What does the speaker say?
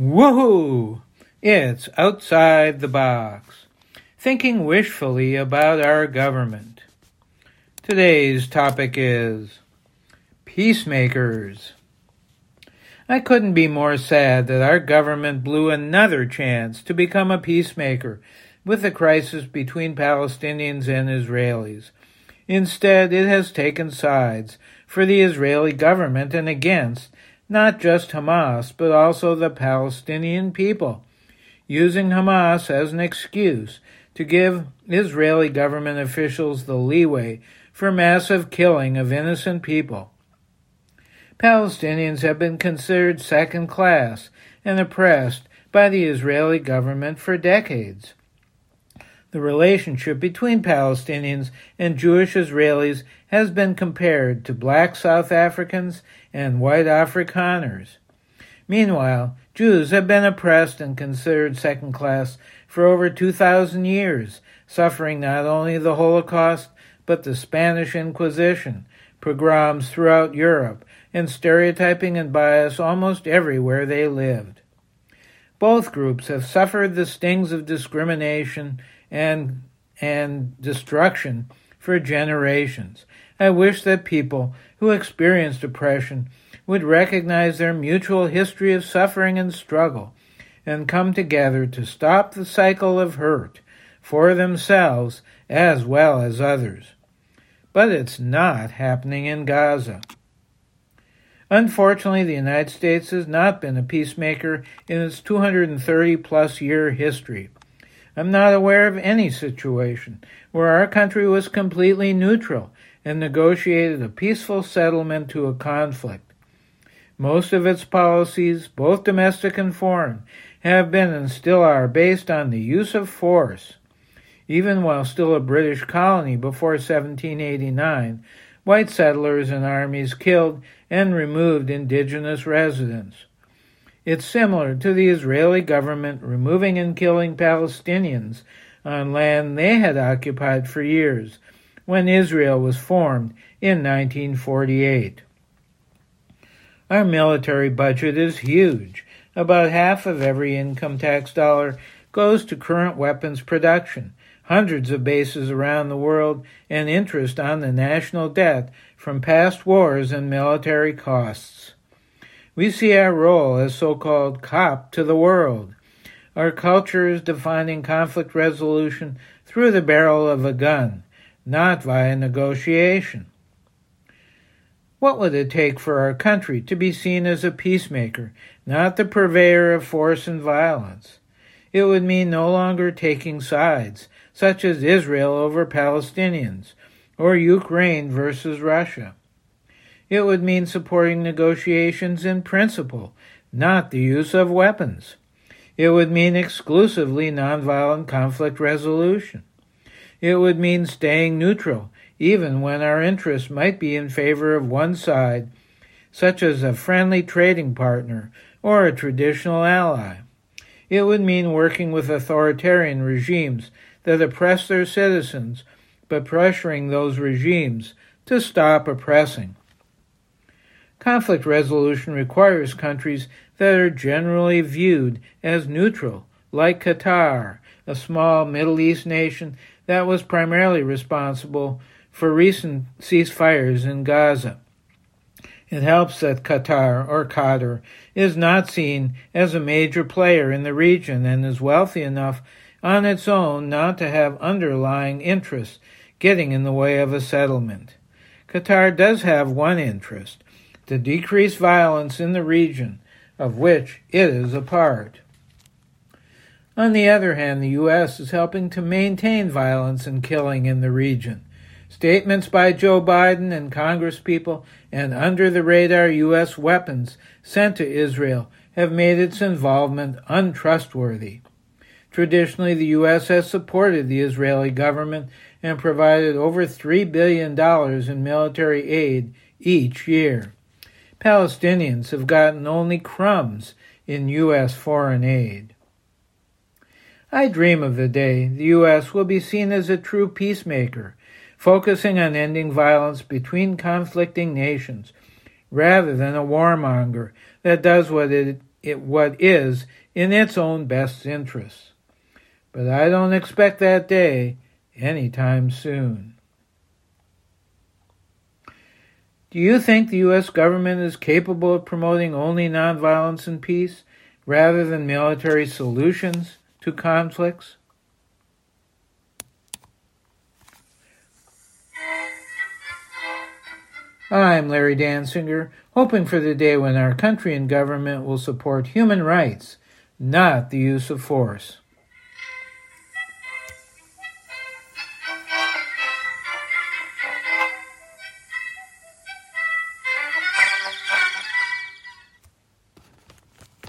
Woohoo! It's outside the box. Thinking wishfully about our government. Today's topic is peacemakers. I couldn't be more sad that our government blew another chance to become a peacemaker with the crisis between Palestinians and Israelis. Instead, it has taken sides for the Israeli government and against not just Hamas, but also the Palestinian people, using Hamas as an excuse to give Israeli government officials the leeway for massive killing of innocent people. Palestinians have been considered second class and oppressed by the Israeli government for decades. The relationship between Palestinians and Jewish Israelis has been compared to black South Africans and white Afrikaners. Meanwhile, Jews have been oppressed and considered second class for over 2,000 years, suffering not only the Holocaust, but the Spanish Inquisition, pogroms throughout Europe, and stereotyping and bias almost everywhere they lived. Both groups have suffered the stings of discrimination and, and destruction for generations. I wish that people who experienced oppression would recognize their mutual history of suffering and struggle and come together to stop the cycle of hurt for themselves as well as others. But it's not happening in Gaza. Unfortunately, the United States has not been a peacemaker in its 230 plus year history. I'm not aware of any situation where our country was completely neutral and negotiated a peaceful settlement to a conflict. Most of its policies, both domestic and foreign, have been and still are based on the use of force. Even while still a British colony before 1789, white settlers and armies killed and removed indigenous residents. It's similar to the Israeli government removing and killing Palestinians on land they had occupied for years when Israel was formed in 1948. Our military budget is huge. About half of every income tax dollar goes to current weapons production, hundreds of bases around the world, and interest on the national debt from past wars and military costs. We see our role as so called cop to the world. Our culture is defining conflict resolution through the barrel of a gun, not via negotiation. What would it take for our country to be seen as a peacemaker, not the purveyor of force and violence? It would mean no longer taking sides, such as Israel over Palestinians, or Ukraine versus Russia. It would mean supporting negotiations in principle, not the use of weapons. It would mean exclusively nonviolent conflict resolution. It would mean staying neutral, even when our interests might be in favor of one side, such as a friendly trading partner or a traditional ally. It would mean working with authoritarian regimes that oppress their citizens, but pressuring those regimes to stop oppressing. Conflict resolution requires countries that are generally viewed as neutral, like Qatar, a small Middle East nation that was primarily responsible for recent ceasefires in Gaza. It helps that Qatar, or Qatar, is not seen as a major player in the region and is wealthy enough on its own not to have underlying interests getting in the way of a settlement. Qatar does have one interest to decrease violence in the region of which it is a part. On the other hand, the U.S. is helping to maintain violence and killing in the region. Statements by Joe Biden and Congresspeople and under the radar U.S. weapons sent to Israel have made its involvement untrustworthy. Traditionally, the U.S. has supported the Israeli government and provided over $3 billion in military aid each year. Palestinians have gotten only crumbs in U.S. foreign aid. I dream of the day the U.S. will be seen as a true peacemaker, focusing on ending violence between conflicting nations, rather than a warmonger that does what it it what is in its own best interests. But I don't expect that day anytime soon. Do you think the U.S. government is capable of promoting only nonviolence and peace rather than military solutions to conflicts? I'm Larry Dansinger, hoping for the day when our country and government will support human rights, not the use of force.